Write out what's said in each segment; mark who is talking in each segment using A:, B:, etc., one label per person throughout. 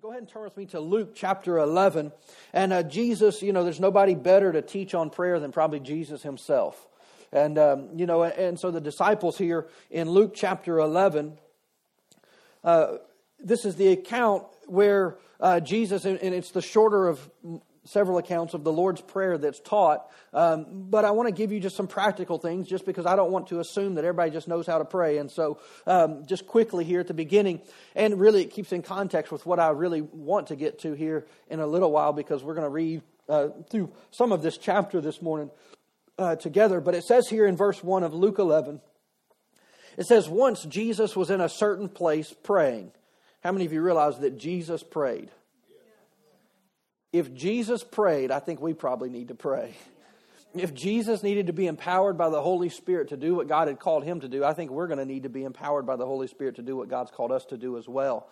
A: go ahead and turn with me to Luke chapter 11. And uh, Jesus, you know, there's nobody better to teach on prayer than probably Jesus himself. And, um, you know, and so the disciples here in Luke chapter 11, uh, this is the account where uh, Jesus, and it's the shorter of several accounts of the Lord's Prayer that's taught. Um, but I want to give you just some practical things just because I don't want to assume that everybody just knows how to pray. And so, um, just quickly here at the beginning, and really it keeps in context with what I really want to get to here in a little while because we're going to read uh, through some of this chapter this morning uh, together. But it says here in verse 1 of Luke 11, it says, Once Jesus was in a certain place praying. How many of you realize that Jesus prayed? If Jesus prayed, I think we probably need to pray. If Jesus needed to be empowered by the Holy Spirit to do what God had called him to do, I think we're going to need to be empowered by the Holy Spirit to do what God's called us to do as well.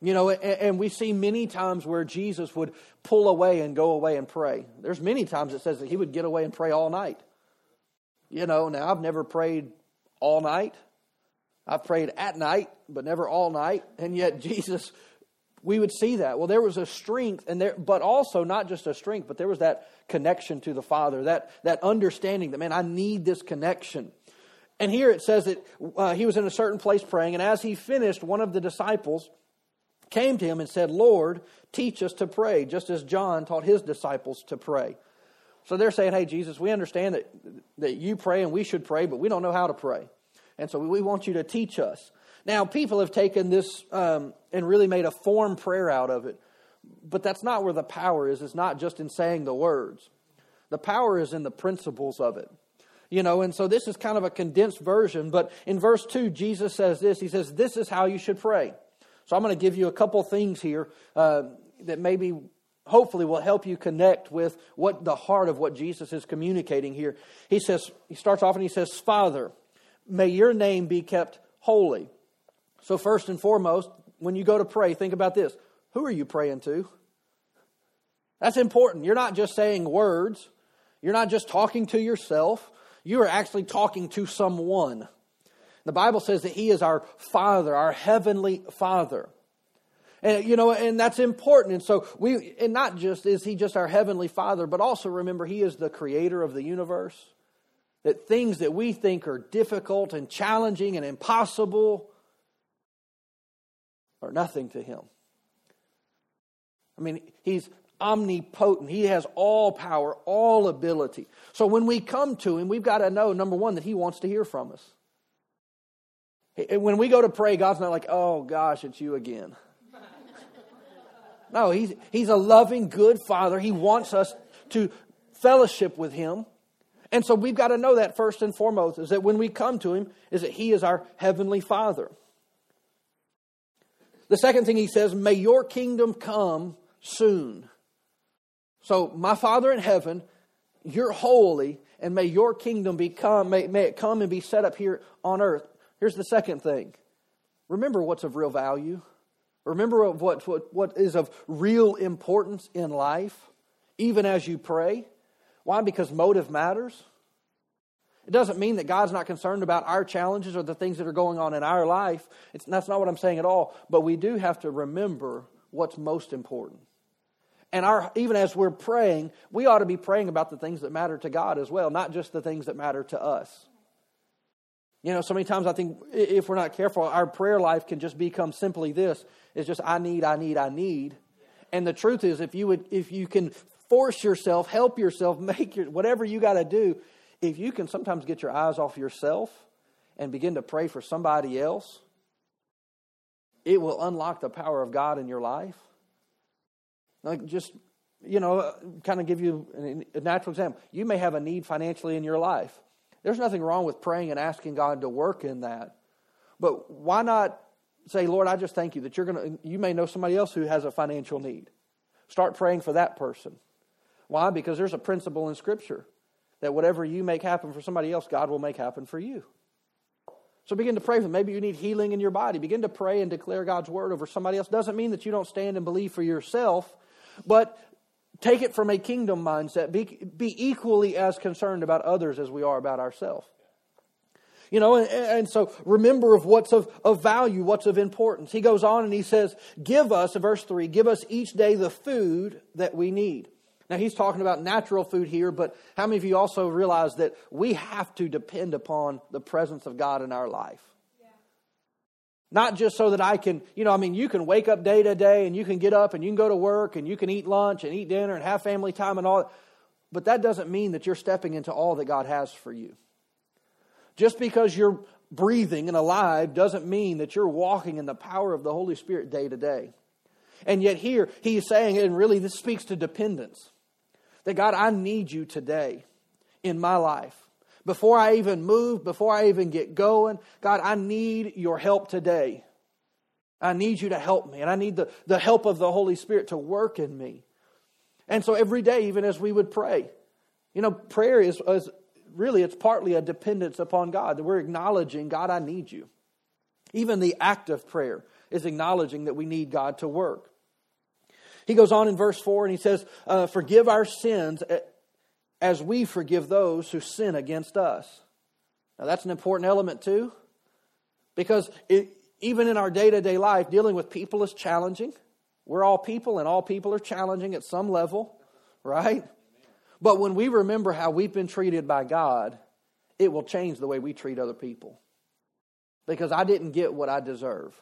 A: You know, and, we see many times where Jesus would pull away and go away and pray. There's many times it says that he would get away and pray all night. You know, now I've never prayed all night. I've prayed at night, but never all night. And yet Jesus we would see that. Well, there was a strength, and there, but also not just a strength, but there was that connection to the Father, that, that understanding that, man, I need this connection. And here it says that uh, he was in a certain place praying, and as he finished, one of the disciples came to him and said, Lord, teach us to pray, just as John taught his disciples to pray. So they're saying, Hey, Jesus, we understand that, that you pray and we should pray, but we don't know how to pray. And so we want you to teach us. Now, people have taken this um, and really made a form prayer out of it, but that's not where the power is. It's not just in saying the words, the power is in the principles of it. You know, and so this is kind of a condensed version, but in verse 2, Jesus says this He says, This is how you should pray. So I'm going to give you a couple things here uh, that maybe hopefully will help you connect with what the heart of what Jesus is communicating here. He says, he starts off and he says, Father, may your name be kept holy. So, first and foremost, when you go to pray, think about this who are you praying to? That's important. You're not just saying words, you're not just talking to yourself, you are actually talking to someone. The Bible says that He is our Father, our Heavenly Father. And you know, and that's important. And so we and not just is he just our heavenly father, but also remember he is the creator of the universe. That things that we think are difficult and challenging and impossible, are nothing to him. I mean, he's omnipotent. He has all power, all ability. So when we come to him, we've got to know, number one, that he wants to hear from us. When we go to pray, God's not like, oh gosh, it's you again. No, he's, he's a loving, good father. He wants us to fellowship with him. And so we've got to know that first and foremost is that when we come to him, is that he is our heavenly father. The second thing he says, may your kingdom come soon. So, my Father in heaven, you're holy, and may your kingdom become, may, may it come and be set up here on earth. Here's the second thing. Remember what's of real value. Remember what, what, what is of real importance in life, even as you pray. Why? Because motive matters. It doesn't mean that God's not concerned about our challenges or the things that are going on in our life. It's, that's not what I'm saying at all. But we do have to remember what's most important. And our, even as we're praying, we ought to be praying about the things that matter to God as well, not just the things that matter to us. You know, so many times I think if we're not careful, our prayer life can just become simply this: it's just I need, I need, I need. And the truth is, if you would, if you can force yourself, help yourself, make your whatever you got to do, if you can sometimes get your eyes off yourself and begin to pray for somebody else, it will unlock the power of God in your life. Like just, you know, kind of give you a natural example. You may have a need financially in your life. There's nothing wrong with praying and asking God to work in that. But why not say, Lord, I just thank you that you're going to, you may know somebody else who has a financial need. Start praying for that person. Why? Because there's a principle in Scripture that whatever you make happen for somebody else, God will make happen for you. So begin to pray for them. Maybe you need healing in your body. Begin to pray and declare God's word over somebody else. Doesn't mean that you don't stand and believe for yourself, but take it from a kingdom mindset. Be, be equally as concerned about others as we are about ourselves. You know, and, and, so remember of what's of, of value, what's of importance. He goes on and he says, Give us, verse 3, give us each day the food that we need. Now, he's talking about natural food here, but how many of you also realize that we have to depend upon the presence of God in our life? Not just so that I can, you know, I mean, you can wake up day to day and you can get up and you can go to work and you can eat lunch and eat dinner and have family time and all. that. But that doesn't mean that you're stepping into all that God has for you. Just because you're breathing and alive doesn't mean that you're walking in the power of the Holy Spirit day to day. And yet, here he's saying, and really this speaks to dependence that God, I need you today in my life. Before I even move, before I even get going, God, I need your help today. I need you to help me, and I need the, the help of the Holy Spirit to work in me. And so every day, even as we would pray, you know, prayer is, is really, it's partly a dependence upon God, that we're acknowledging, God, I need you. Even the act of prayer is acknowledging that we need God to work. He goes on in verse 4 and he says, uh, Forgive our sins as we forgive those who sin against us. Now, that's an important element, too, because it, even in our day to day life, dealing with people is challenging. We're all people, and all people are challenging at some level, right? But when we remember how we've been treated by God, it will change the way we treat other people. Because I didn't get what I deserve.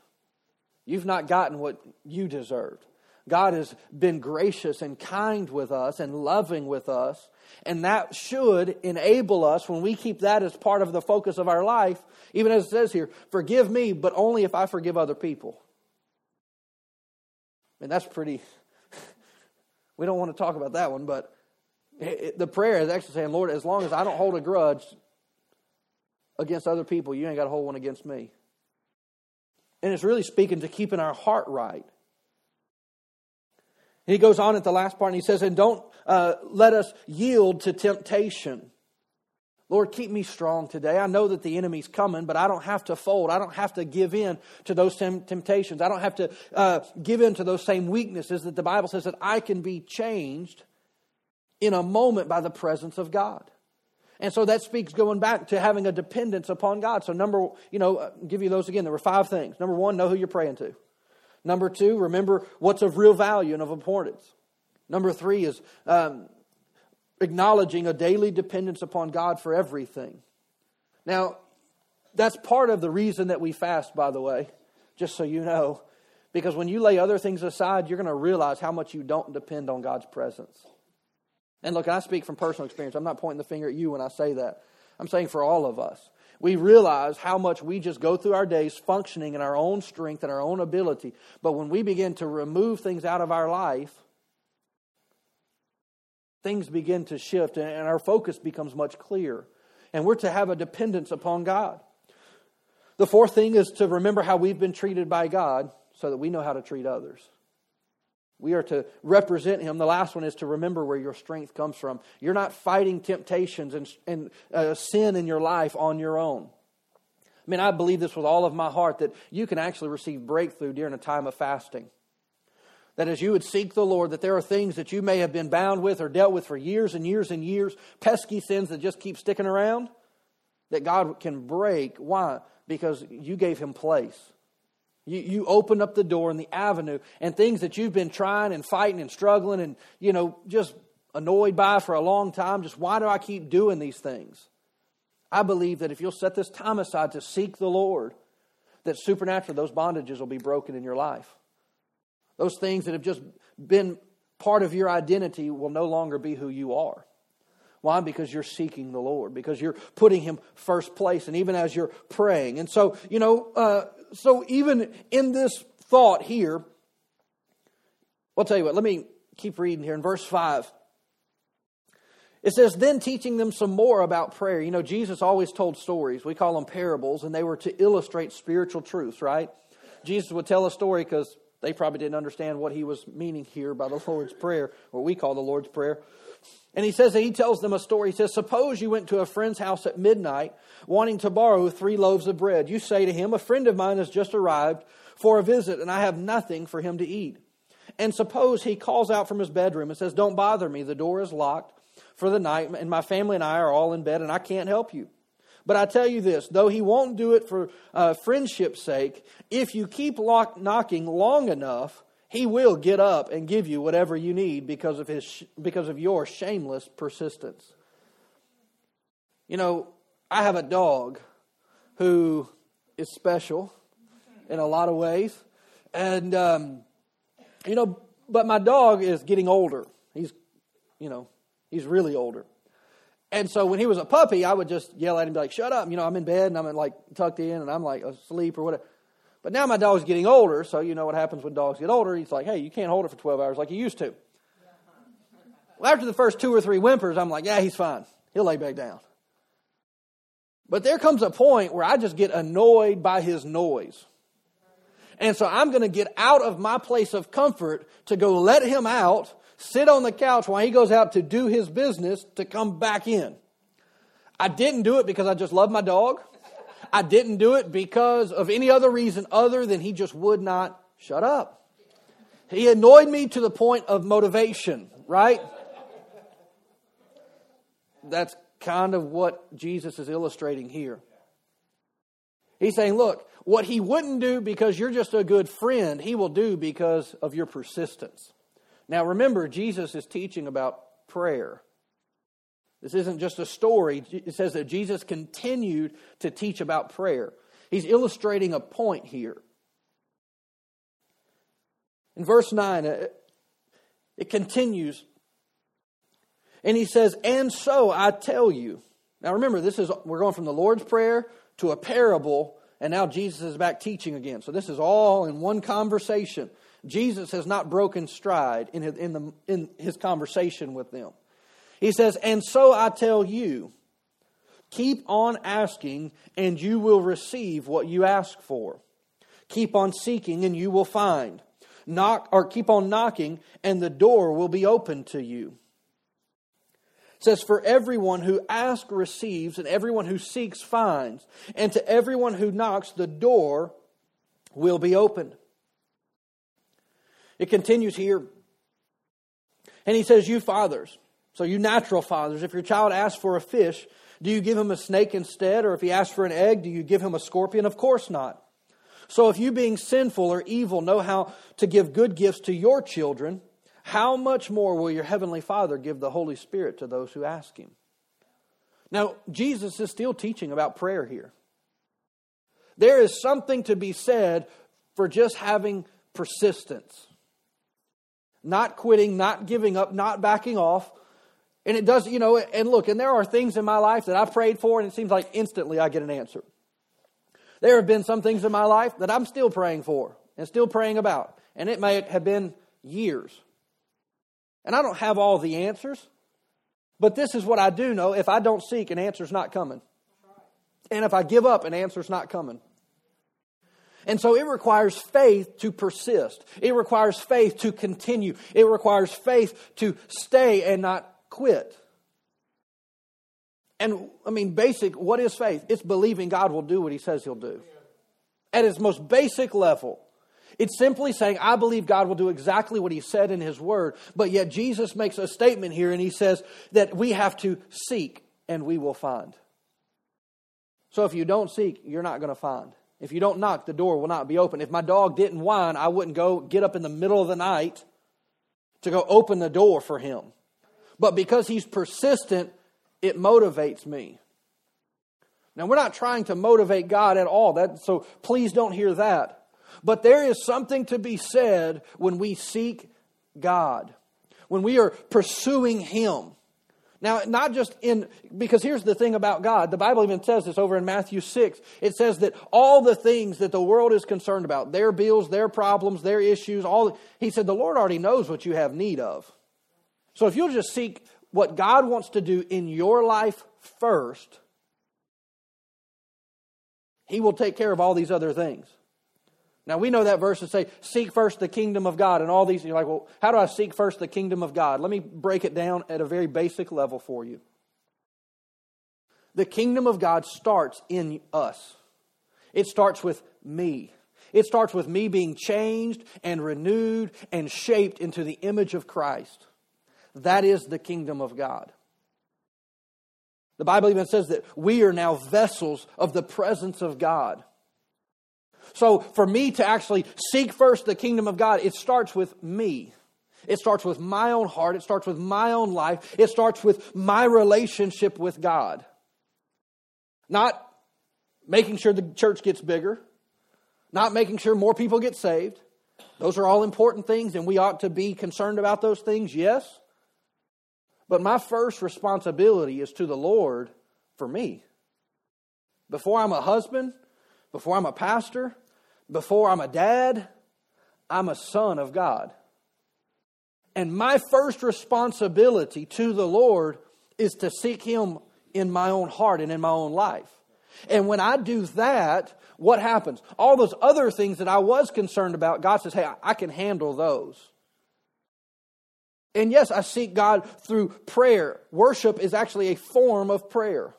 A: You've not gotten what you deserved. God has been gracious and kind with us and loving with us. And that should enable us, when we keep that as part of the focus of our life, even as it says here, forgive me, but only if I forgive other people. And that's pretty, we don't want to talk about that one, but it, the prayer is actually saying, Lord, as long as I don't hold a grudge against other people, you ain't got to hold one against me. And it's really speaking to keeping our heart right. He goes on at the last part and he says, And don't uh, let us yield to temptation. Lord, keep me strong today. I know that the enemy's coming, but I don't have to fold. I don't have to give in to those temptations. I don't have to uh, give in to those same weaknesses that the Bible says that I can be changed in a moment by the presence of God. And so that speaks going back to having a dependence upon God. So, number, you know, I'll give you those again. There were five things. Number one, know who you're praying to. Number two, remember what's of real value and of importance. Number three is um, acknowledging a daily dependence upon God for everything. Now, that's part of the reason that we fast, by the way, just so you know. Because when you lay other things aside, you're going to realize how much you don't depend on God's presence. And look, I speak from personal experience. I'm not pointing the finger at you when I say that. I'm saying for all of us we realize how much we just go through our days functioning in our own strength and our own ability. But when we begin to remove things out of our life, things begin to shift and our focus becomes much clearer. And we're to have a dependence upon God. The fourth thing is to remember how we've been treated by God so that we know how to treat others. We are to represent him. The last one is to remember where your strength comes from. You're not fighting temptations and, and uh, sin in your life on your own. I mean, I believe this with all of my heart that you can actually receive breakthrough during a time of fasting. That as you would seek the Lord, that there are things that you may have been bound with or dealt with for years and years and years, pesky sins that just keep sticking around, that God can break. Why? Because you gave him place. You, you opened up the door and the avenue, and things that you've been trying and fighting and struggling and, you know, just annoyed by for a long time. Just why do I keep doing these things? I believe that if you'll set this time aside to seek the Lord, that supernaturally those bondages will be broken in your life. Those things that have just been part of your identity will no longer be who you are. Why? Because you're seeking the Lord, because you're putting Him first place, and even as you're praying. And so, you know, uh, so even in this thought here, I'll tell you what, let me keep reading here in verse 5. It says, then teaching them some more about prayer. You know, Jesus always told stories. We call them parables, and they were to illustrate spiritual truths, right? Jesus would tell a story because they probably didn't understand what he was meaning here by the Lord's Prayer, what we call the Lord's Prayer. And he says that he tells them a story. He says, Suppose you went to a friend's house at midnight wanting to borrow three loaves of bread. You say to him, A friend of mine has just arrived for a visit, and I have nothing for him to eat. And suppose he calls out from his bedroom and says, Don't bother me, the door is locked for the night, and my family and I are all in bed, and I can't help you. But I tell you this though he won't do it for uh, friendship's sake, if you keep lock, knocking long enough, he will get up and give you whatever you need because of, his, because of your shameless persistence. You know, I have a dog who is special in a lot of ways. And, um, you know, but my dog is getting older. He's, you know, he's really older. And so when he was a puppy, I would just yell at him, be like, shut up. You know, I'm in bed and I'm like tucked in and I'm like asleep or whatever. But now my dog's getting older, so you know what happens when dogs get older. He's like, hey, you can't hold it for 12 hours like you used to. Well, after the first two or three whimpers, I'm like, yeah, he's fine. He'll lay back down. But there comes a point where I just get annoyed by his noise. And so I'm going to get out of my place of comfort to go let him out, sit on the couch while he goes out to do his business to come back in. I didn't do it because I just love my dog. I didn't do it because of any other reason other than he just would not shut up. He annoyed me to the point of motivation, right? That's kind of what Jesus is illustrating here. He's saying, look, what he wouldn't do because you're just a good friend, he will do because of your persistence. Now remember, Jesus is teaching about prayer. This isn't just a story. It says that Jesus continued to teach about prayer. He's illustrating a point here. In verse 9, uh, it continues, and he says, And so I tell you. Now remember, this is we're going from the Lord's Prayer to a parable and now Jesus is back teaching again. So this is all in one conversation. Jesus has not broken stride in his, in, the, in his conversation with them. He says, And so I tell you, keep on asking, and you will receive what you ask for. Keep on seeking, and you will find. Knock or keep on knocking, and the door will be open to you It says, For everyone who asks receives, and everyone who seeks finds, and to everyone who knocks, the door will be opened. It continues here. And he says, You fathers, so you natural fathers, if your child asks for a fish, do you give him a snake instead? Or if he asks for an egg, do you give him a scorpion? Of course not. So if you, being sinful or evil, know how to give good gifts to your children, how much more will your heavenly Father give the Holy Spirit to those who ask him? Now, Jesus is still teaching about prayer here. There is something to be said for just having persistence, not quitting, not giving up, not backing off. And it does, you know, and look, and there are things in my life that I've prayed for, and it seems like instantly I get an answer. There have been some things in my life that I'm still praying for and still praying about, and it may have been years. And I don't have all the answers, but this is what I do know. If I don't seek, an answer's not coming. And if I give up, an answer's not coming. And so it requires faith to persist. It requires faith to continue. It requires faith to stay and not quit. And I mean, basic, what is faith? It's believing God will do what He says He'll do. At its most basic level, it's simply saying, I believe God will do exactly what He said in His Word. But yet Jesus makes a statement here and He says that we have to seek and we will find. So if you don't seek, you're not going to find. If you don't knock, the door will not be open. If my dog didn't whine, I wouldn't go get up in the middle of the night to go open the door for him. But because he's persistent, it motivates me. Now, we're not trying to motivate God at all. That, so please don't hear that. But there is something to be said when we seek God, when we are pursuing Him. Now, not just in, because here's the thing about God. The Bible even says this over in Matthew 6. It says that all the things that the world is concerned about, their bills, their problems, their issues, all, He said the Lord already knows what you have need of. So if you'll just seek what God wants to do in your life first, He will take care of all these other things. Now we know that verse to say, seek first the kingdom of God and all these. You're like, well, how do I seek first the kingdom of God? Let me break it down at a very basic level for you. The kingdom of God starts in us. It starts with me. It starts with me being changed and renewed and shaped into the image of Christ. That is the kingdom of God. The Bible even says that we are now vessels of the presence of God. So for me to actually seek first the kingdom of God, it starts with me. It starts with my own heart. It starts with my own life. It starts with my relationship with God. Not making sure the church gets bigger, not making sure more people get saved. Those are all important things, and we ought to be concerned about those things, yes. But my first responsibility is to the Lord for me. Before I'm a husband, before I'm a pastor, before I'm a dad, I'm a son of God. And my first responsibility to the Lord is to seek Him in my own heart and in my own life. And when I do that, what happens? All those other things that I was concerned about, God says, hey, I can handle those. And yes, I seek God through prayer. Worship is actually a form of prayer.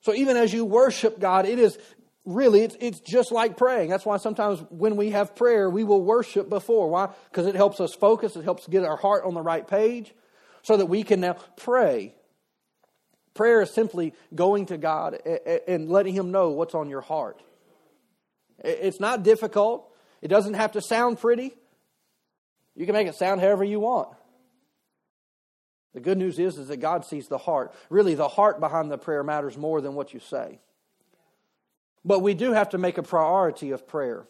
A: So even as you worship God, it is really it's, it's just like praying. That's why sometimes when we have prayer we will worship before. Why? Because it helps us focus it helps get our heart on the right page so that we can now pray. Prayer is simply going to god and letting him know what's on your heart. It's not difficult. It doesn't have to sound pretty you can make it sound however you want the good news is, is that god sees the heart really the heart behind the prayer matters more than what you say but we do have to make a priority of prayer.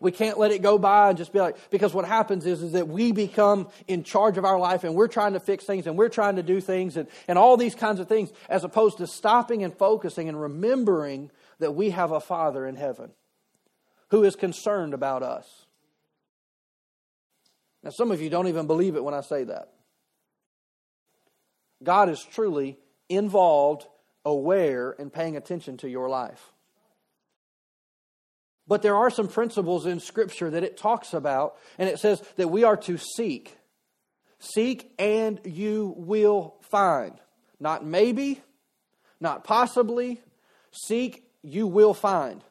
A: We can't let it go by and just be like, because what happens is, is that we become in charge of our life and we're trying to fix things and we're trying to do things and, and all these kinds of things, as opposed to stopping and focusing and remembering that we have a Father in heaven who is concerned about us. Now, some of you don't even believe it when I say that. God is truly involved aware and paying attention to your life. But there are some principles in Scripture that it talks about, and it says that we are to seek. Seek and you will find. Not maybe, not possibly. Seek, you will find.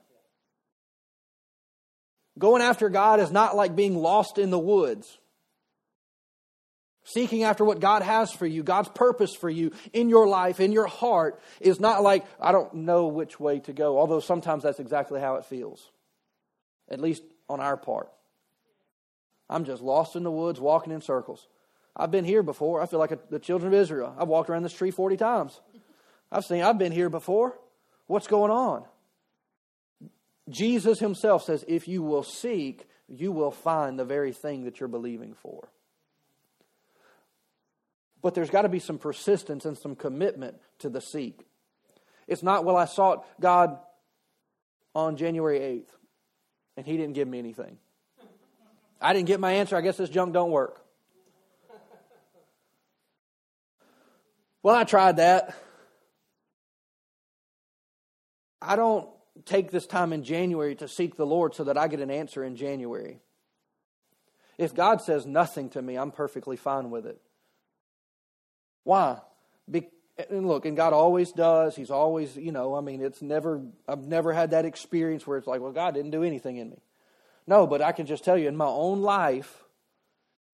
A: Going after God is not like being lost in the woods. Seeking after what God has for you, God's purpose for you in your life, in your heart, is not like, I don't know which way to go, although sometimes that's exactly how it feels, at least on our part. I'm just lost in the woods, walking in circles. I've been here before. I feel like a, the children of Israel. I've walked around this tree 40 times. I've seen, I've been here before. What's going on? Jesus himself says, if you will seek, you will find the very thing that you're believing for. But there's got to be some persistence and some commitment to the seek. It's not, well, I sought God on January 8th, and He didn't give me anything. I didn't get my answer. I guess this junk don't work. Well, I tried that. I don't take this time in January to seek the Lord so that I get an answer in January. If God says nothing to me, I'm perfectly fine with it. Why? Be, and look, and God always does. He's always, you know, I mean, it's never, I've never had that experience where it's like, well, God didn't do anything in me. No, but I can just tell you in my own life,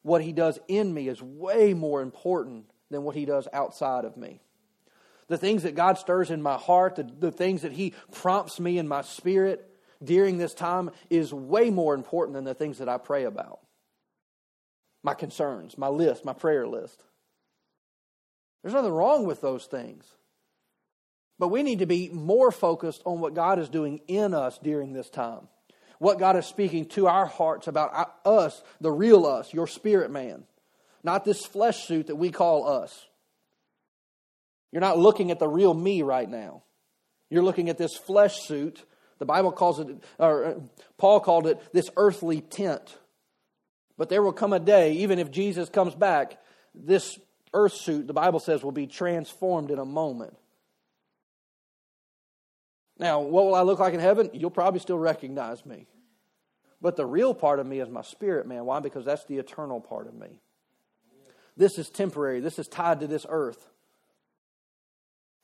A: what He does in me is way more important than what He does outside of me. The things that God stirs in my heart, the, the things that He prompts me in my spirit during this time is way more important than the things that I pray about. My concerns, my list, my prayer list. There's nothing wrong with those things. But we need to be more focused on what God is doing in us during this time. What God is speaking to our hearts about us, the real us, your spirit man. Not this flesh suit that we call us. You're not looking at the real me right now. You're looking at this flesh suit. The Bible calls it, or uh, Paul called it, this earthly tent. But there will come a day, even if Jesus comes back, this earth suit, the Bible says, will be transformed in a moment. Now, what will I look like in heaven? You'll probably still recognize me. But the real part of me is my spirit, man. Why? Because that's the eternal part of me. This is temporary, this is tied to this earth.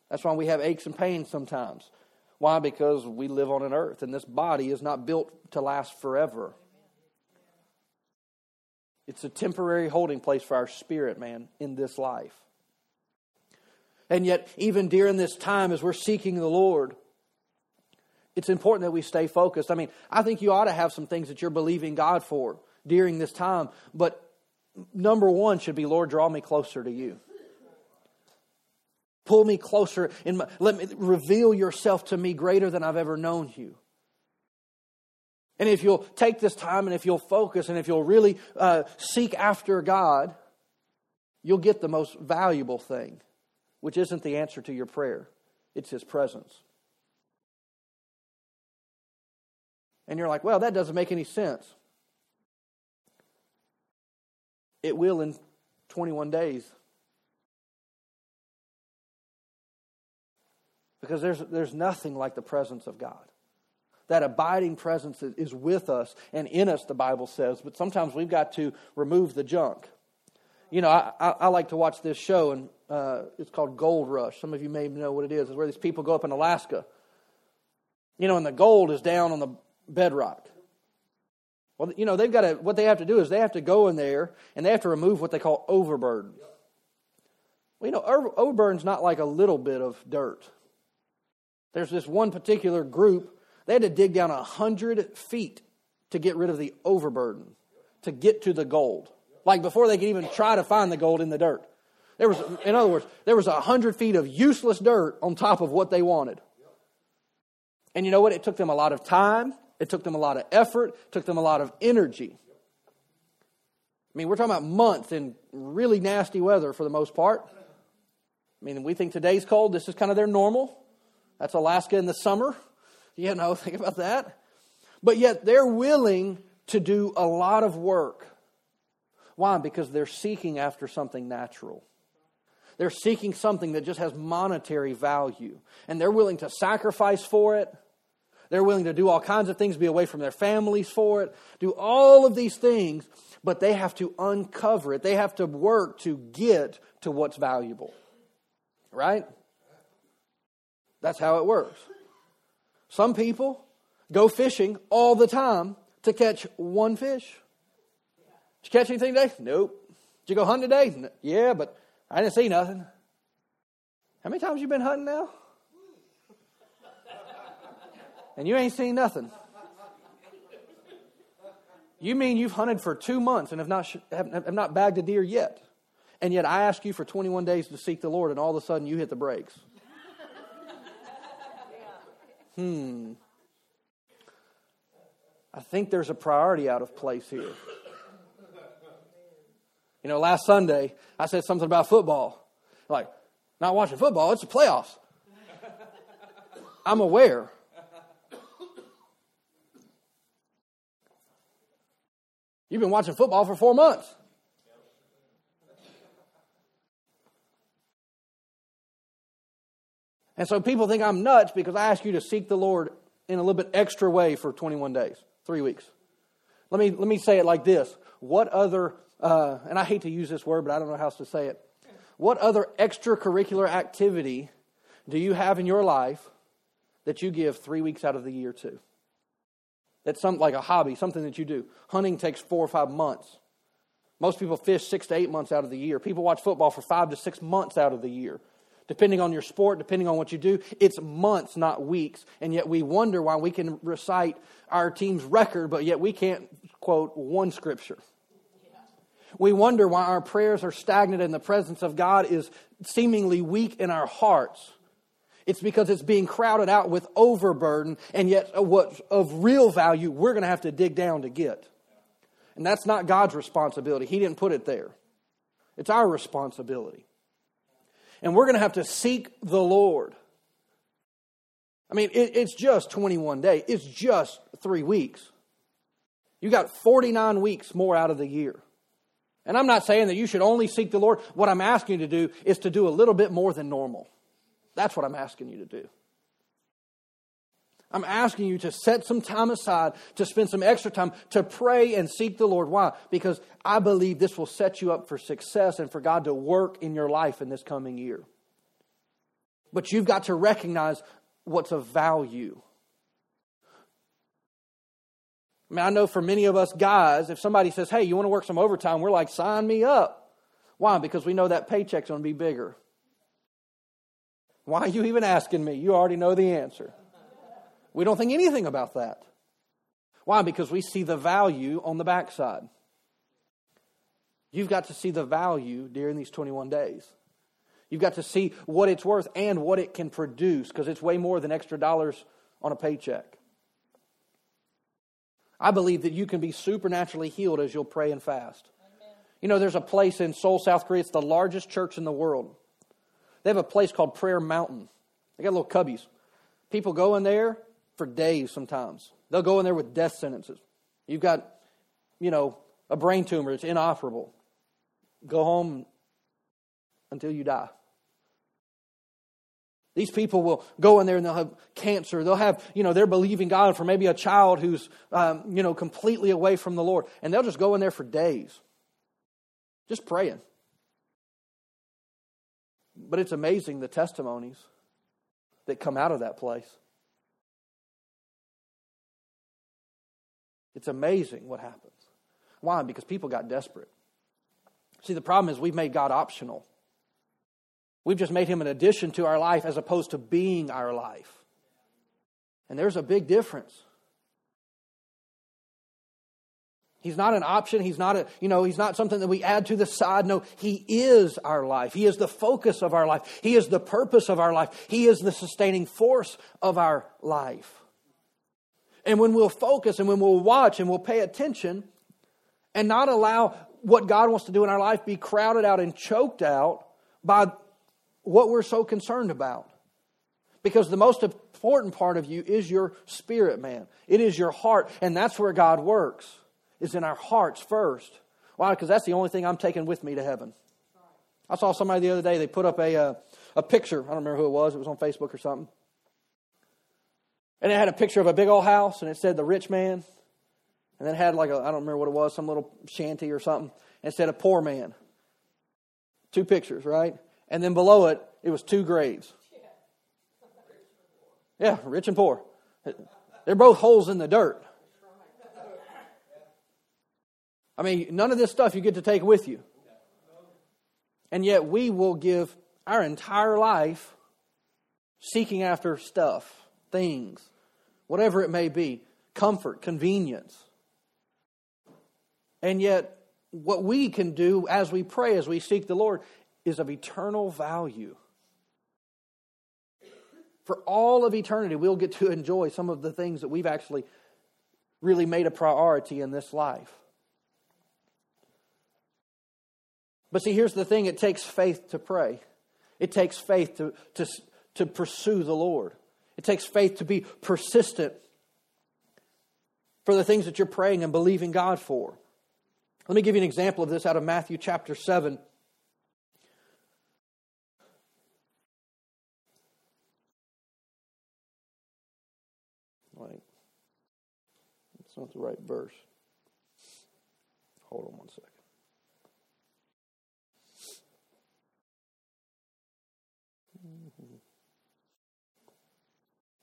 A: That's why we have aches and pains sometimes. Why? Because we live on an earth, and this body is not built to last forever. It's a temporary holding place for our spirit, man, in this life. And yet, even during this time as we're seeking the Lord, it's important that we stay focused. I mean, I think you ought to have some things that you're believing God for during this time, but number one should be, Lord, draw me closer to you. Pull me closer my, let me reveal yourself to me greater than I've ever known you. And if you'll take this time and if you'll focus and if you'll really uh, seek after God, you'll get the most valuable thing, which isn't the answer to your prayer, it's His presence. And you're like, well, that doesn't make any sense. It will in 21 days. Because there's, there's nothing like the presence of God. That abiding presence is with us and in us, the Bible says, but sometimes we've got to remove the junk. You know, I, I, I like to watch this show, and uh, it's called Gold Rush. Some of you may know what it is. It's where these people go up in Alaska. You know, and the gold is down on the bedrock. Well, you know, they've got to, what they have to do is they have to go in there and they have to remove what they call overburden. Well, you know, overburden's not like a little bit of dirt. There's this one particular group, they had to dig down a hundred feet to get rid of the overburden, to get to the gold. Like before they could even try to find the gold in the dirt. There was, in other words, there was a hundred feet of useless dirt on top of what they wanted. And you know what? It took them a lot of time. It took them a lot of effort, it took them a lot of energy. I mean, we're talking about months in really nasty weather for the most part. I mean, we think today's cold. This is kind of their normal. That's Alaska in the summer. You know, think about that. But yet they're willing to do a lot of work. Why? Because they're seeking after something natural. They're seeking something that just has monetary value. And they're willing to sacrifice for it. They're willing to do all kinds of things, be away from their families for it, do all of these things, but they have to uncover it. They have to work to get to what's valuable. Right? That's how it works. Some people go fishing all the time to catch one fish. Did you catch anything today? Nope. Did you go hunting today? Yeah, but I didn't see nothing. How many times you been hunting now? and you ain't seen nothing. You mean you've hunted for two months and have not, have not bagged a deer yet? And yet I ask you for 21 days to seek the Lord, and all of a sudden you hit the brakes. Hmm. I think there's a priority out of place here. You know, last Sunday I said something about football. Like, not watching football, it's the playoffs. I'm aware. You've been watching football for four months. And so people think I'm nuts because I ask you to seek the Lord in a little bit extra way for 21 days, three weeks. Let me, let me say it like this. What other, uh, and I hate to use this word, but I don't know how else to say it. What other extracurricular activity do you have in your life that you give three weeks out of the year to? That's some like a hobby, something that you do. Hunting takes four or five months. Most people fish six to eight months out of the year. People watch football for five to six months out of the year. Depending on your sport, depending on what you do, it's months, not weeks. And yet we wonder why we can recite our team's record, but yet we can't quote one scripture. We wonder why our prayers are stagnant and the presence of God is seemingly weak in our hearts. It's because it's being crowded out with overburden, and yet what of real value we're going to have to dig down to get. And that's not God's responsibility. He didn't put it there. It's our responsibility. And we're going to have to seek the Lord. I mean, it, it's just 21 days, it's just three weeks. You got 49 weeks more out of the year. And I'm not saying that you should only seek the Lord. What I'm asking you to do is to do a little bit more than normal. That's what I'm asking you to do. I'm asking you to set some time aside, to spend some extra time to pray and seek the Lord. Why? Because I believe this will set you up for success and for God to work in your life in this coming year. But you've got to recognize what's of value. I mean, I know for many of us guys, if somebody says, hey, you want to work some overtime, we're like, sign me up. Why? Because we know that paycheck's going to be bigger. Why are you even asking me? You already know the answer. We don't think anything about that. Why? Because we see the value on the backside. You've got to see the value during these 21 days. You've got to see what it's worth and what it can produce because it's way more than extra dollars on a paycheck. I believe that you can be supernaturally healed as you'll pray and fast. Amen. You know, there's a place in Seoul, South Korea, it's the largest church in the world. They have a place called Prayer Mountain. They got little cubbies. People go in there for days sometimes. They'll go in there with death sentences. You've got, you know, a brain tumor, it's inoperable. Go home until you die. These people will go in there and they'll have cancer. They'll have, you know, they're believing God for maybe a child who's, um, you know, completely away from the Lord. And they'll just go in there for days, just praying. But it's amazing the testimonies that come out of that place. It's amazing what happens. Why? Because people got desperate. See, the problem is we've made God optional. We've just made him an addition to our life as opposed to being our life. And there's a big difference. He's not an option. He's not a, you know, he's not something that we add to the side. No, he is our life. He is the focus of our life. He is the purpose of our life. He is the sustaining force of our life. And when we'll focus and when we'll watch and we'll pay attention and not allow what God wants to do in our life be crowded out and choked out by what we're so concerned about. Because the most important part of you is your spirit, man. It is your heart, and that's where God works, is in our hearts first. Why? Because that's the only thing I'm taking with me to heaven. I saw somebody the other day, they put up a, uh, a picture. I don't remember who it was, it was on Facebook or something. And it had a picture of a big old house, and it said the rich man. And then it had like a, I don't remember what it was, some little shanty or something. And it said a poor man. Two pictures, right? And then below it, it was two graves. Yeah, rich and poor. They're both holes in the dirt. I mean, none of this stuff you get to take with you. And yet we will give our entire life seeking after stuff, things, whatever it may be, comfort, convenience. And yet, what we can do as we pray, as we seek the Lord, is of eternal value. For all of eternity, we'll get to enjoy some of the things that we've actually really made a priority in this life. But see, here's the thing it takes faith to pray, it takes faith to, to, to pursue the Lord, it takes faith to be persistent for the things that you're praying and believing God for. Let me give you an example of this out of Matthew chapter 7. It's not the right verse. Hold on one second.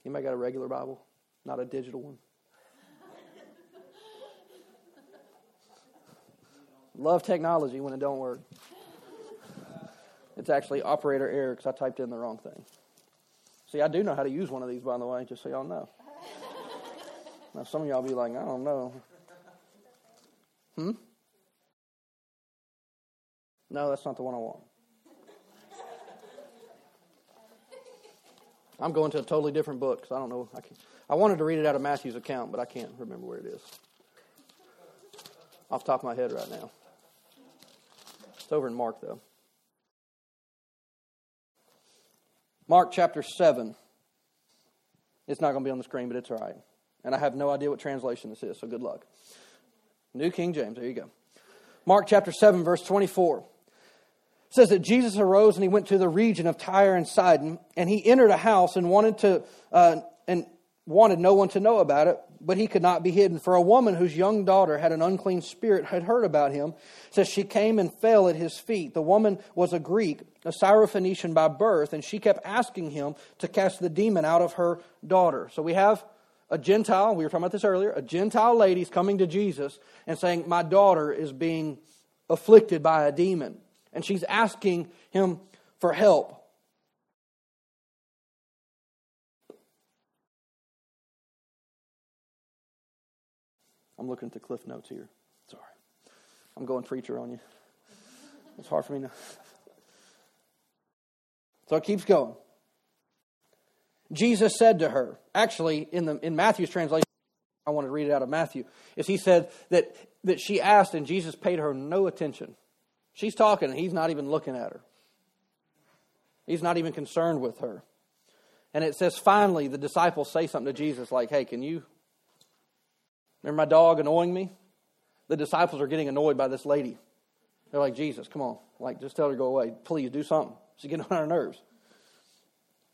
A: Anybody got a regular Bible? Not a digital one? Love technology when it don't work. It's actually operator error because I typed in the wrong thing. See, I do know how to use one of these, by the way, just so y'all know. Now, some of y'all be like, I don't know. Hmm? No, that's not the one I want. I'm going to a totally different book because I don't know. I, can, I wanted to read it out of Matthew's account, but I can't remember where it is. Off top of my head right now. It's over in Mark, though. Mark chapter 7. It's not going to be on the screen, but it's all right. And I have no idea what translation this is, so good luck. New King James, there you go. Mark chapter 7, verse 24 says that Jesus arose and he went to the region of Tyre and Sidon, and he entered a house and wanted to uh, and wanted no one to know about it, but he could not be hidden. For a woman whose young daughter had an unclean spirit had heard about him, says she came and fell at his feet. The woman was a Greek, a Syrophoenician by birth, and she kept asking him to cast the demon out of her daughter. So we have a Gentile, we were talking about this earlier, a Gentile lady is coming to Jesus and saying, My daughter is being afflicted by a demon and she's asking him for help. I'm looking at the cliff notes here. Sorry. I'm going preacher on you. It's hard for me to. So it keeps going. Jesus said to her, actually, in, the, in Matthew's translation, I wanted to read it out of Matthew, is he said that, that she asked and Jesus paid her no attention. She's talking and he's not even looking at her. He's not even concerned with her. And it says, finally, the disciples say something to Jesus like, hey, can you. Remember my dog annoying me? The disciples are getting annoyed by this lady. They're like, Jesus, come on. Like, just tell her to go away. Please do something. She's getting on our nerves.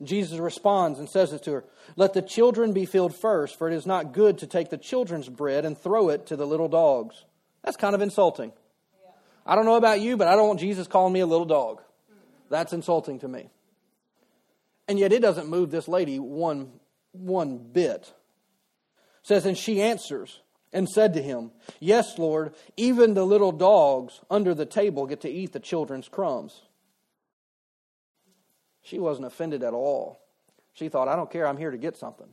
A: Jesus responds and says this to her Let the children be filled first, for it is not good to take the children's bread and throw it to the little dogs. That's kind of insulting. I don't know about you, but I don't want Jesus calling me a little dog. That's insulting to me. And yet it doesn't move this lady one, one bit. It says, And she answers and said to him, Yes, Lord, even the little dogs under the table get to eat the children's crumbs. She wasn't offended at all. She thought, I don't care, I'm here to get something.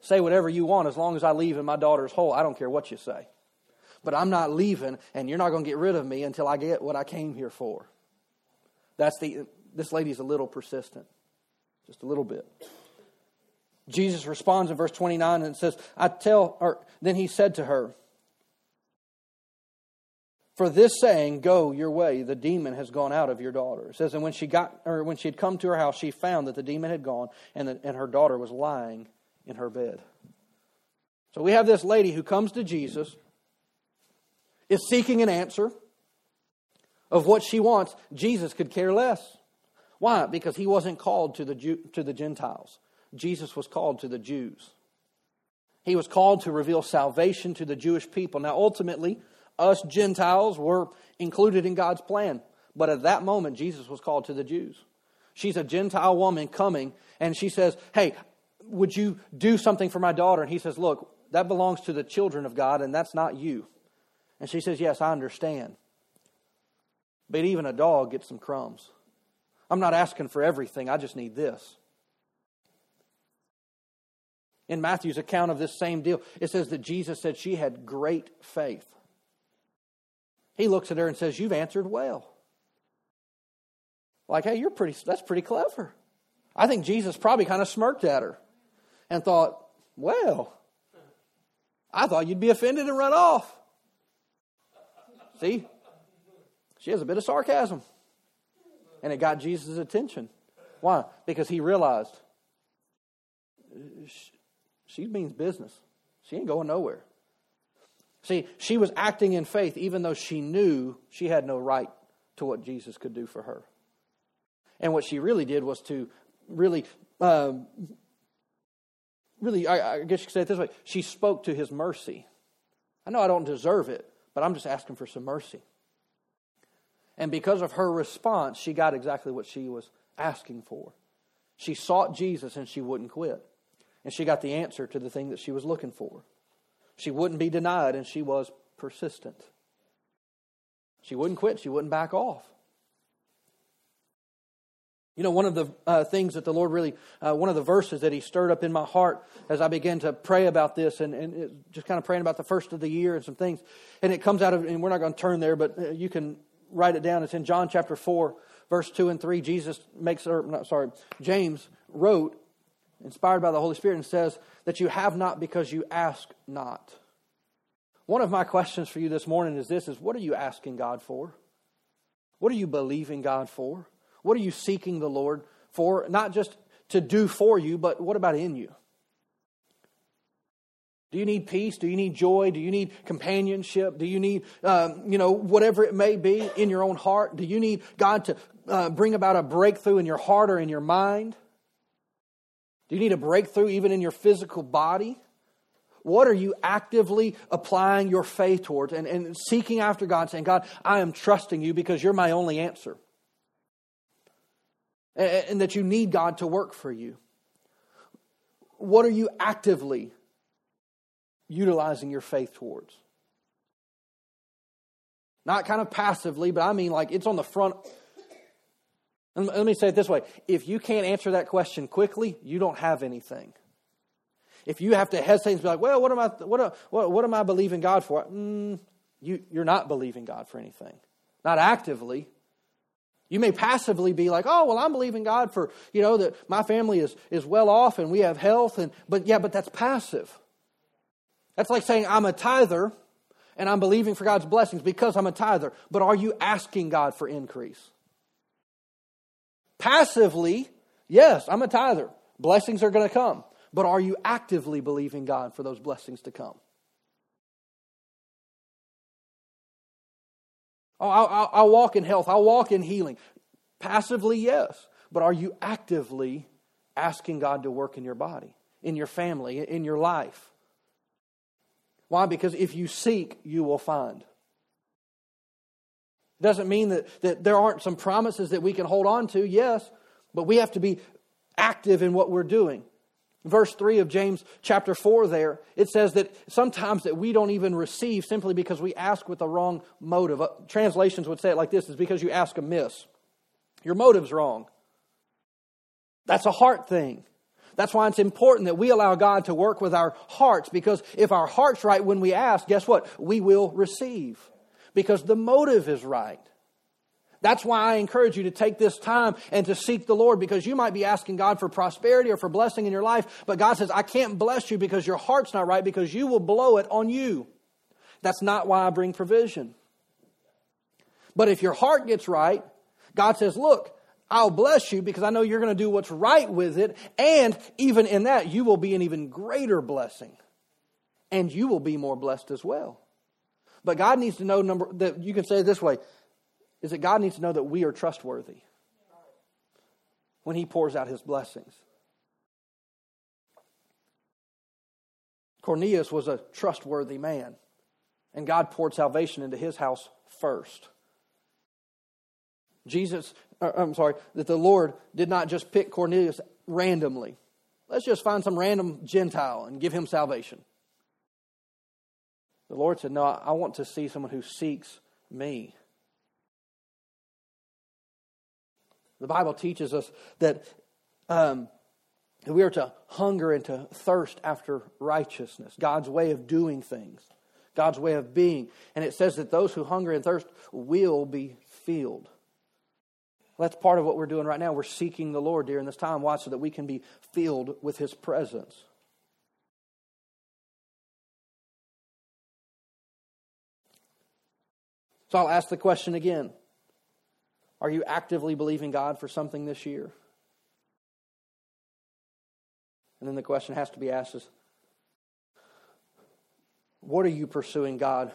A: Say whatever you want as long as I leave in my daughter's whole. I don't care what you say. But I'm not leaving, and you're not going to get rid of me until I get what I came here for. That's the, this lady's a little persistent, just a little bit. Jesus responds in verse 29 and says, I tell, or then he said to her, For this saying, go your way, the demon has gone out of your daughter. It says, and when she got, or when she had come to her house, she found that the demon had gone and, the, and her daughter was lying in her bed. So we have this lady who comes to Jesus, is seeking an answer of what she wants. Jesus could care less. Why? Because he wasn't called to the, Jew, to the Gentiles. Jesus was called to the Jews. He was called to reveal salvation to the Jewish people. Now, ultimately, us Gentiles were included in God's plan. But at that moment, Jesus was called to the Jews. She's a Gentile woman coming, and she says, Hey, would you do something for my daughter? And he says, Look, that belongs to the children of God, and that's not you. And she says, Yes, I understand. But even a dog gets some crumbs. I'm not asking for everything, I just need this in Matthew's account of this same deal, it says that Jesus said she had great faith. He looks at her and says, You've answered well. Like, hey, you're pretty, that's pretty clever. I think Jesus probably kind of smirked at her and thought, Well, I thought you'd be offended and run off. See? She has a bit of sarcasm. And it got Jesus' attention. Why? Because he realized she means business. She ain't going nowhere. See, she was acting in faith even though she knew she had no right to what Jesus could do for her. And what she really did was to really, um, really, I, I guess you could say it this way she spoke to his mercy. I know I don't deserve it, but I'm just asking for some mercy. And because of her response, she got exactly what she was asking for. She sought Jesus and she wouldn't quit. And she got the answer to the thing that she was looking for. She wouldn't be denied, and she was persistent. She wouldn't quit, she wouldn't back off. You know, one of the uh, things that the Lord really, uh, one of the verses that He stirred up in my heart as I began to pray about this and, and just kind of praying about the first of the year and some things. And it comes out of, and we're not going to turn there, but uh, you can write it down. It's in John chapter 4, verse 2 and 3. Jesus makes, or not, sorry, James wrote inspired by the Holy Spirit, and says that you have not because you ask not. One of my questions for you this morning is this is what are you asking God for? What are you believing God for? What are you seeking the Lord for? Not just to do for you, but what about in you? Do you need peace? Do you need joy? Do you need companionship? Do you need, um, you know, whatever it may be in your own heart? Do you need God to uh, bring about a breakthrough in your heart or in your mind? Do you need a breakthrough even in your physical body? What are you actively applying your faith towards and, and seeking after God, saying, God, I am trusting you because you're my only answer? And, that you need God to work for you. What are you actively utilizing your faith towards? Not kind of passively, but I mean like it's on the front let me say it this way if you can't answer that question quickly, you don't have anything. if you have to hesitate and be like, well, what am I, what, what, what am I believing God for? Mm, you, you're not believing God for anything. Not actively. You may passively be like, oh, well, I'm believing God for, you know, that my family is, is well off and we have health. And, but yeah, but that's passive. That's like saying I'm a tither and I'm believing for God's blessings because I'm a tither. But are you asking God for increase? Passively, yes, I'm a tither. Blessings are going to come. But are you actively believing God for those blessings to come? Oh, I'll, I'll, walk in health. I'll walk in healing. Passively, yes. But are you actively asking God to work in your body, in your family, in your life? Why? Because if you seek, you will find. It Doesn't mean that, that there aren't some promises that we can hold on to, yes, but we have to be active in what we're doing. Verse 3 of James chapter 4 there, it says that sometimes that we don't even receive simply because we ask with the wrong motive. Uh, translations would say it like this is because you ask amiss. Your motive's wrong. That's a heart thing. That's why it's important that we allow God to work with our hearts because if our heart's right when we ask, guess what? We will receive because the motive is right. That's why I encourage you to take this time and to seek the Lord because you might be asking God for prosperity or for blessing in your life, but God says, I can't bless you because your heart's not right because you will blow it on you. That's not why I bring provision. But if your heart gets right, God says, Look, I'll bless you because I know you're going to do what's right with it. And even in that, you will be an even greater blessing. And you will be more blessed as well. But God needs to know number that you can say it this way is that God needs to know that we are trustworthy when He pours out His blessings. Cornelius was a trustworthy man, and God poured salvation into his house first. Jesus, uh, I'm sorry, that the Lord did not just pick Cornelius randomly. Let's just find some random Gentile and give him salvation. The Lord said, No, I want to see someone who seeks me. The Bible teaches us that um, we are to hunger and to thirst after righteousness, God's way of doing things, God's way of being. And it says that those who hunger and thirst will be filled. That's part of what we're doing right now. We're seeking the Lord during this time. Why? So that we can be filled with His presence. So I'll ask the question again Are you actively believing God for something this year? And then the question has to be asked is What are you pursuing God?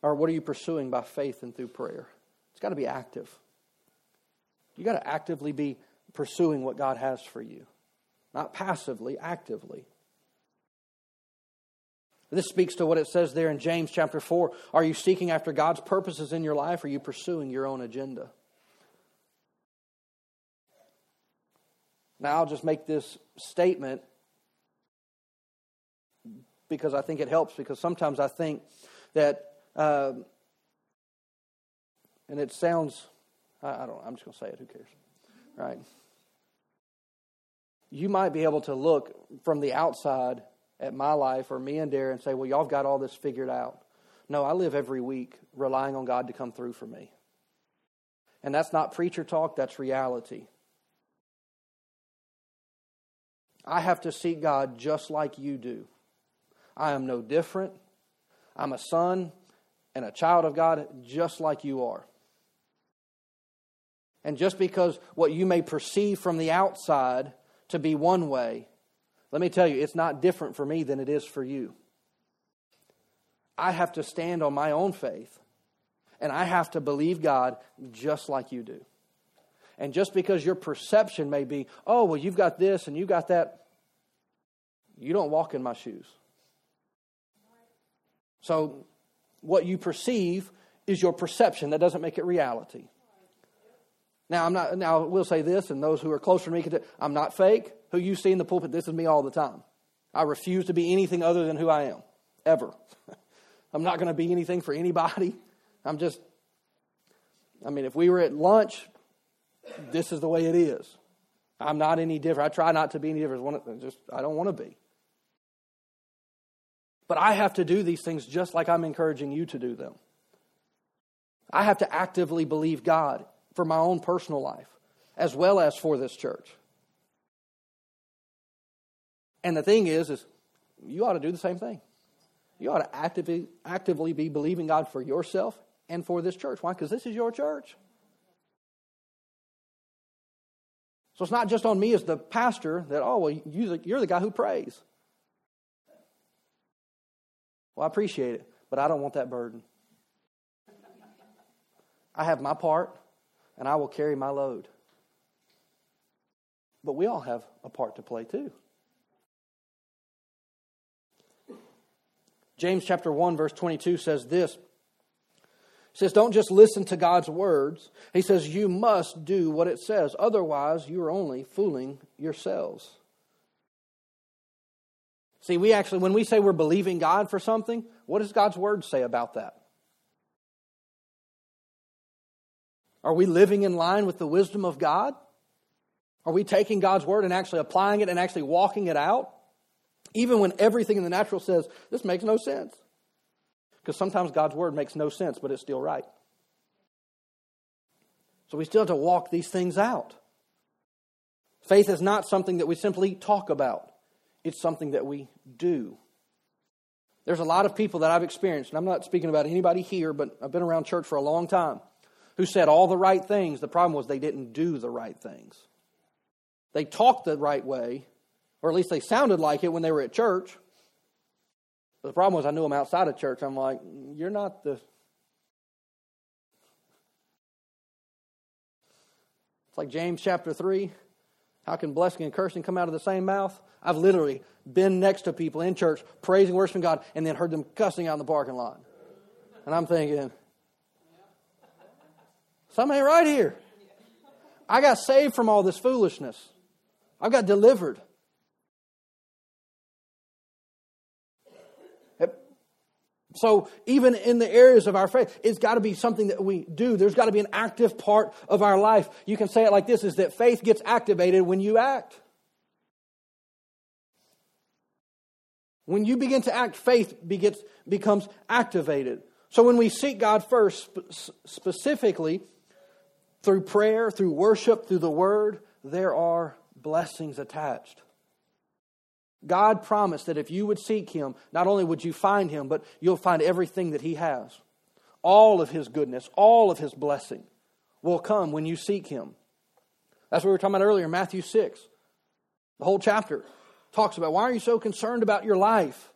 A: Or what are you pursuing by faith and through prayer? It's got to be active. You got to actively be pursuing what God has for you, not passively, actively. This speaks to what it says there in James chapter 4. Are you seeking after God's purposes in your life? Or are you pursuing your own agenda? Now, I'll just make this statement because I think it helps, because sometimes I think that, uh, and it sounds, I, I don't I'm just going to say it, who cares? Right? You might be able to look from the outside at my life or me and Darren and say, well, y'all have got all this figured out. No, I live every week relying on God to come through for me. And that's not preacher talk, that's reality. I have to seek God just like you do. I am no different. I'm a son and a child of God just like you are. And just because what you may perceive from the outside to be one way let me tell you, it's not different for me than it is for you. I have to stand on my own faith, and I have to believe God just like you do. And just because your perception may be, oh, well, you've got this and you got that, you don't walk in my shoes. So, what you perceive is your perception. That doesn't make it reality. Now, I'm not. Now, we'll say this, and those who are closer to me, can tell I'm not fake who you see in the pulpit, this is me all the time. I refuse to be anything other than who I am, ever. I'm not going to be anything for anybody. I'm just, I mean, if we were at lunch, this is the way it is. I'm not any different. I try not to be any different. Just, I don't want to be. But I have to do these things just like I'm encouraging you to do them. I have to actively believe God for my own personal life as well as for this church. And the thing is, is you ought to do the same thing. You ought to actively, actively be believing God for yourself and for this church. Why? Because this is your church. So it's not just on me as the pastor that, oh, well, you're the guy who prays. Well, I appreciate it, but I don't want that burden. I have my part, and I will carry my load. But we all have a part to play too. James chapter 1 verse 22 says this. He says don't just listen to God's words. He says you must do what it says. Otherwise, you are only fooling yourselves. See, we actually when we say we're believing God for something, what does God's word say about that? Are we living in line with the wisdom of God? Are we taking God's word and actually applying it and actually walking it out? Even when everything in the natural says, this makes no sense. Because sometimes God's word makes no sense, but it's still right. So we still have to walk these things out. Faith is not something that we simply talk about, it's something that we do. There's a lot of people that I've experienced, and I'm not speaking about anybody here, but I've been around church for a long time, who said all the right things. The problem was they didn't do the right things. They talked the right way, or at least they sounded like it when they were at church. The problem was, I knew them outside of church. I'm like, you're not the. It's like James chapter 3. How can blessing and cursing come out of the same mouth? I've literally been next to people in church praising, worshiping God, and then heard them cussing out in the parking lot. And I'm thinking, something ain't right here. I got saved from all this foolishness. I got delivered. So, even in the areas of our faith, it's got to be something that we do. There's got to be an active part of our life. You can say it like this is that faith gets activated when you act. When you begin to act, faith begins, becomes activated. So, when we seek God first, specifically through prayer, through worship, through the word, there are blessings attached. God promised that if you would seek Him, not only would you find Him, but you'll find everything that He has. All of His goodness, all of His blessing will come when you seek Him. That's what we were talking about earlier, Matthew 6. The whole chapter talks about why are you so concerned about your life?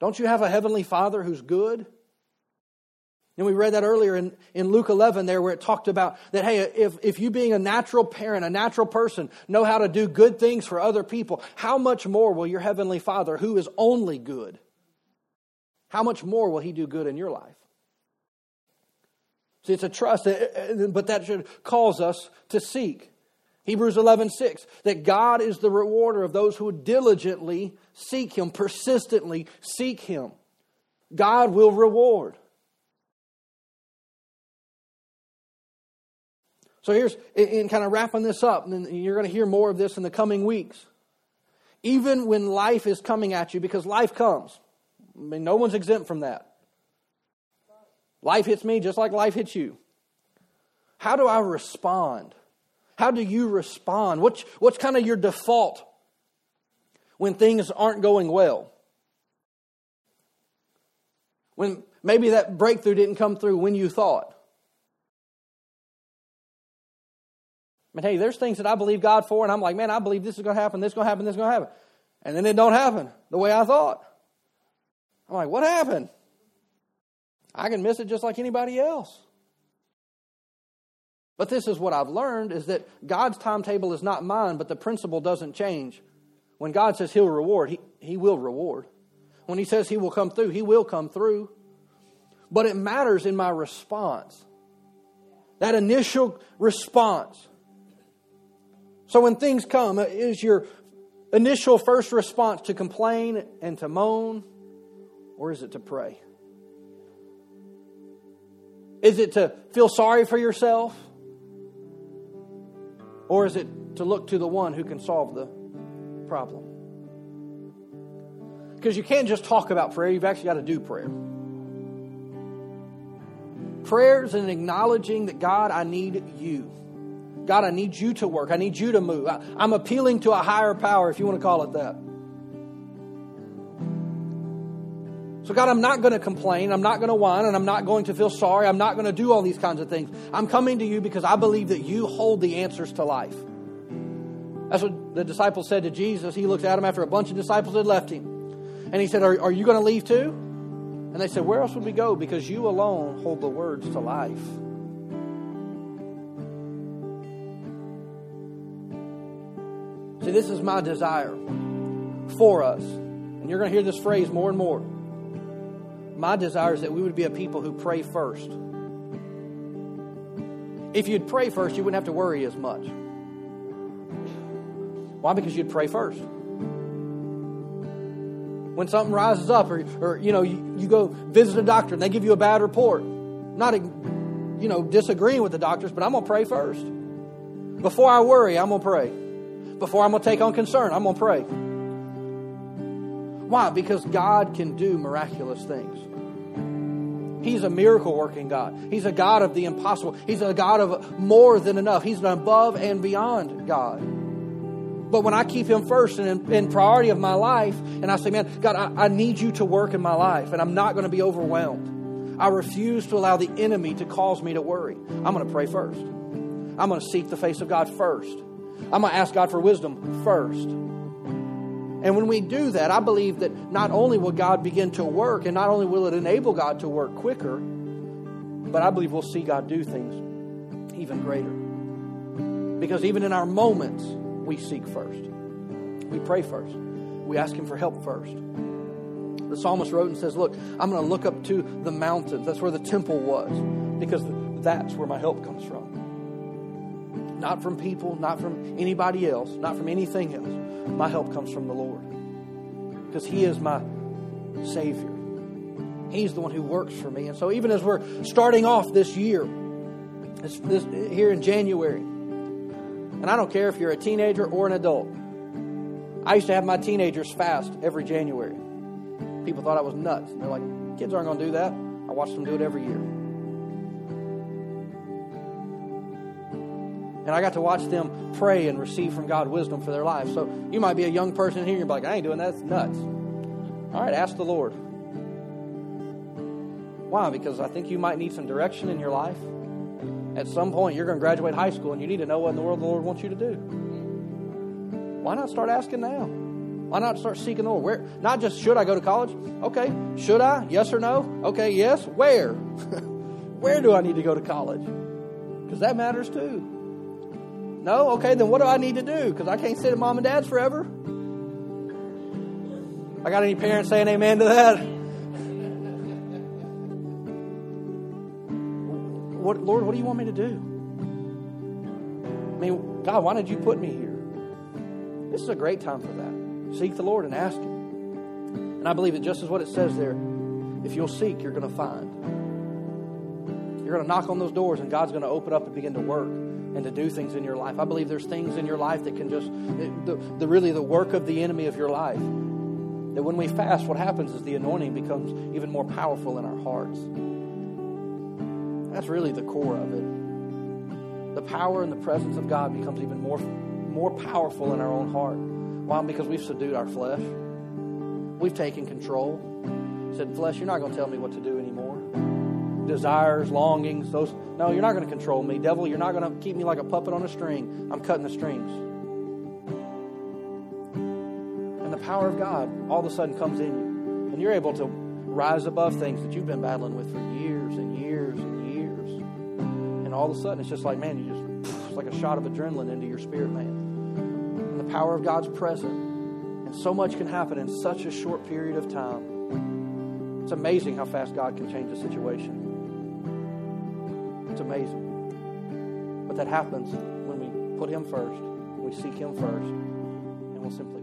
A: Don't you have a heavenly Father who's good? And we read that earlier in, in Luke 11 there where it talked about that, hey, if, if you being a natural parent, a natural person, know how to do good things for other people, how much more will your Heavenly Father, who is only good, how much more will He do good in your life? See, it's a trust, uh, but that should cause us to seek. Hebrews 11, 6, that God is the rewarder of those who diligently seek Him, persistently seek Him. God will reward. So here's, in kind of wrapping this up, and you're going to hear more of this in the coming weeks. Even when life is coming at you, because life comes, I mean, no one's exempt from that. Life hits me just like life hits you. How do I respond? How do you respond? What's, what's kind of your default when things aren't going well? When maybe that breakthrough didn't come through when you thought. But hey, there's things that I believe God for, and I'm like, man, I believe this is going to happen, this is going to happen, this is going to happen. And then it don't happen the way I thought. I'm like, what happened? I can miss it just like anybody else. But this is what I've learned is that God's timetable is not mine, but the principle doesn't change. When God says he'll reward, he, he will reward. When he says he will come through, he will come through. But it matters in my response. That initial response. So when things come, is your initial first response to complain and to moan, or is it to pray? Is it to feel sorry for yourself? Or is it to look to the one who can solve the problem? Because you can't just talk about prayer, you've actually got to do prayer. Prayer is an acknowledging that God, I need you. God, I need you to work. I need you to move. I, am appealing to a higher power, if you want to call it that. So, God, I'm not going to complain. I'm not going to whine, and I'm not going to feel sorry. I'm not going to do all these kinds of things. I'm coming to you because I believe that you hold the answers to life. That's what the disciples said to Jesus. He looked at him after a bunch of disciples had left him. And he said, Are, are you going to leave too? And they said, Where else would we go? Because you alone hold the words to life. See, this is my desire for us. And you're going to hear this phrase more and more. My desire is that we would be a people who pray first. If you'd pray first, you wouldn't have to worry as much. Why? Because you'd pray first. When something rises up, or, or you know, you, you go visit a doctor and they give you a bad report, not, you know, disagreeing with the doctors, but I'm going to pray first. Before I worry, I'm going to pray. Before I'm going to take on concern, I'm going to pray. Why? Because God can do miraculous things. He's a miracle working God. He's a God of the impossible. He's a God of more than enough. He's an above and beyond God. But when I keep Him first and in, in priority of my life, and I say, man, God, I, I need you to work in my life, and I'm not going to be overwhelmed. I refuse to allow the enemy to cause me to worry. I'm going to pray first. I'm going to seek the face of God first. I'm going to ask God for wisdom first. And when we do that, I believe that not only will God begin to work, and not only will it enable God to work quicker, but I believe we'll see God do things even greater. Because even in our moments, we seek first. We pray first. We ask Him for help first. The psalmist wrote and says, Look, I'm going to look up to the mountains. That's where the temple was, because that's where my help comes from. Not from people, not from anybody else, not from anything else my help comes from the Lord because He is my Savior. He's the one who works for me. And so, even as we're starting off this year, this, this, here in January, and I don't care if you're a teenager or an adult, I used to have my teenagers fast every January. People thought I was nuts. They're like, kids aren't going to do that. I watched them do it every year. And I got to watch them pray and receive from God wisdom for their lives. So you might be a young person here, and you're like, I ain't doing that. It's nuts. All right, ask the Lord. Why? Because I think you might need some direction in your life. At some point, you're going to graduate high school, and you need to know what in the world the Lord wants you to do. Why not start asking now? Why not start seeking the Lord? Where? Not just should I go to college? Okay. Should I? Yes or no? Okay. Yes. Where? Where do I need to go to college? Because that matters too. No? Okay, then what do I need to do? Because I can't sit at mom and dad's forever. I got any parents saying amen to that? What, Lord, what do you want me to do? I mean, God, why did you put me here? This is a great time for that. Seek the Lord and ask Him. And I believe that just as what it says there, if you'll seek, you're going to find. You're going to knock on those doors, and God's going to open up and begin to work and to do things in your life. I believe there's things in your life that can just, the, the, really the work of the enemy of your life. That when we fast, what happens is the anointing becomes even more powerful in our hearts. That's really the core of it. The power and the presence of God becomes even more, more powerful in our own heart. Why? Because we've subdued our flesh. We've taken control. Said, flesh, you're not going to tell me what to do anymore desires, longings, those. No, you're not going to control me. Devil, you're not going to keep me like a puppet on a string. I'm cutting the strings. And the power of God all of a sudden comes in you. And you're able to rise above things that you've been battling with for years and years and years. And all of a sudden, it's just like, man, you just, it's like a shot of adrenaline into your spirit, man. And the power of God's present. And so much can happen in such a short period of time. It's amazing how fast God can change a situation. Amazing. But that happens when we put Him first, we seek Him first, and we'll simply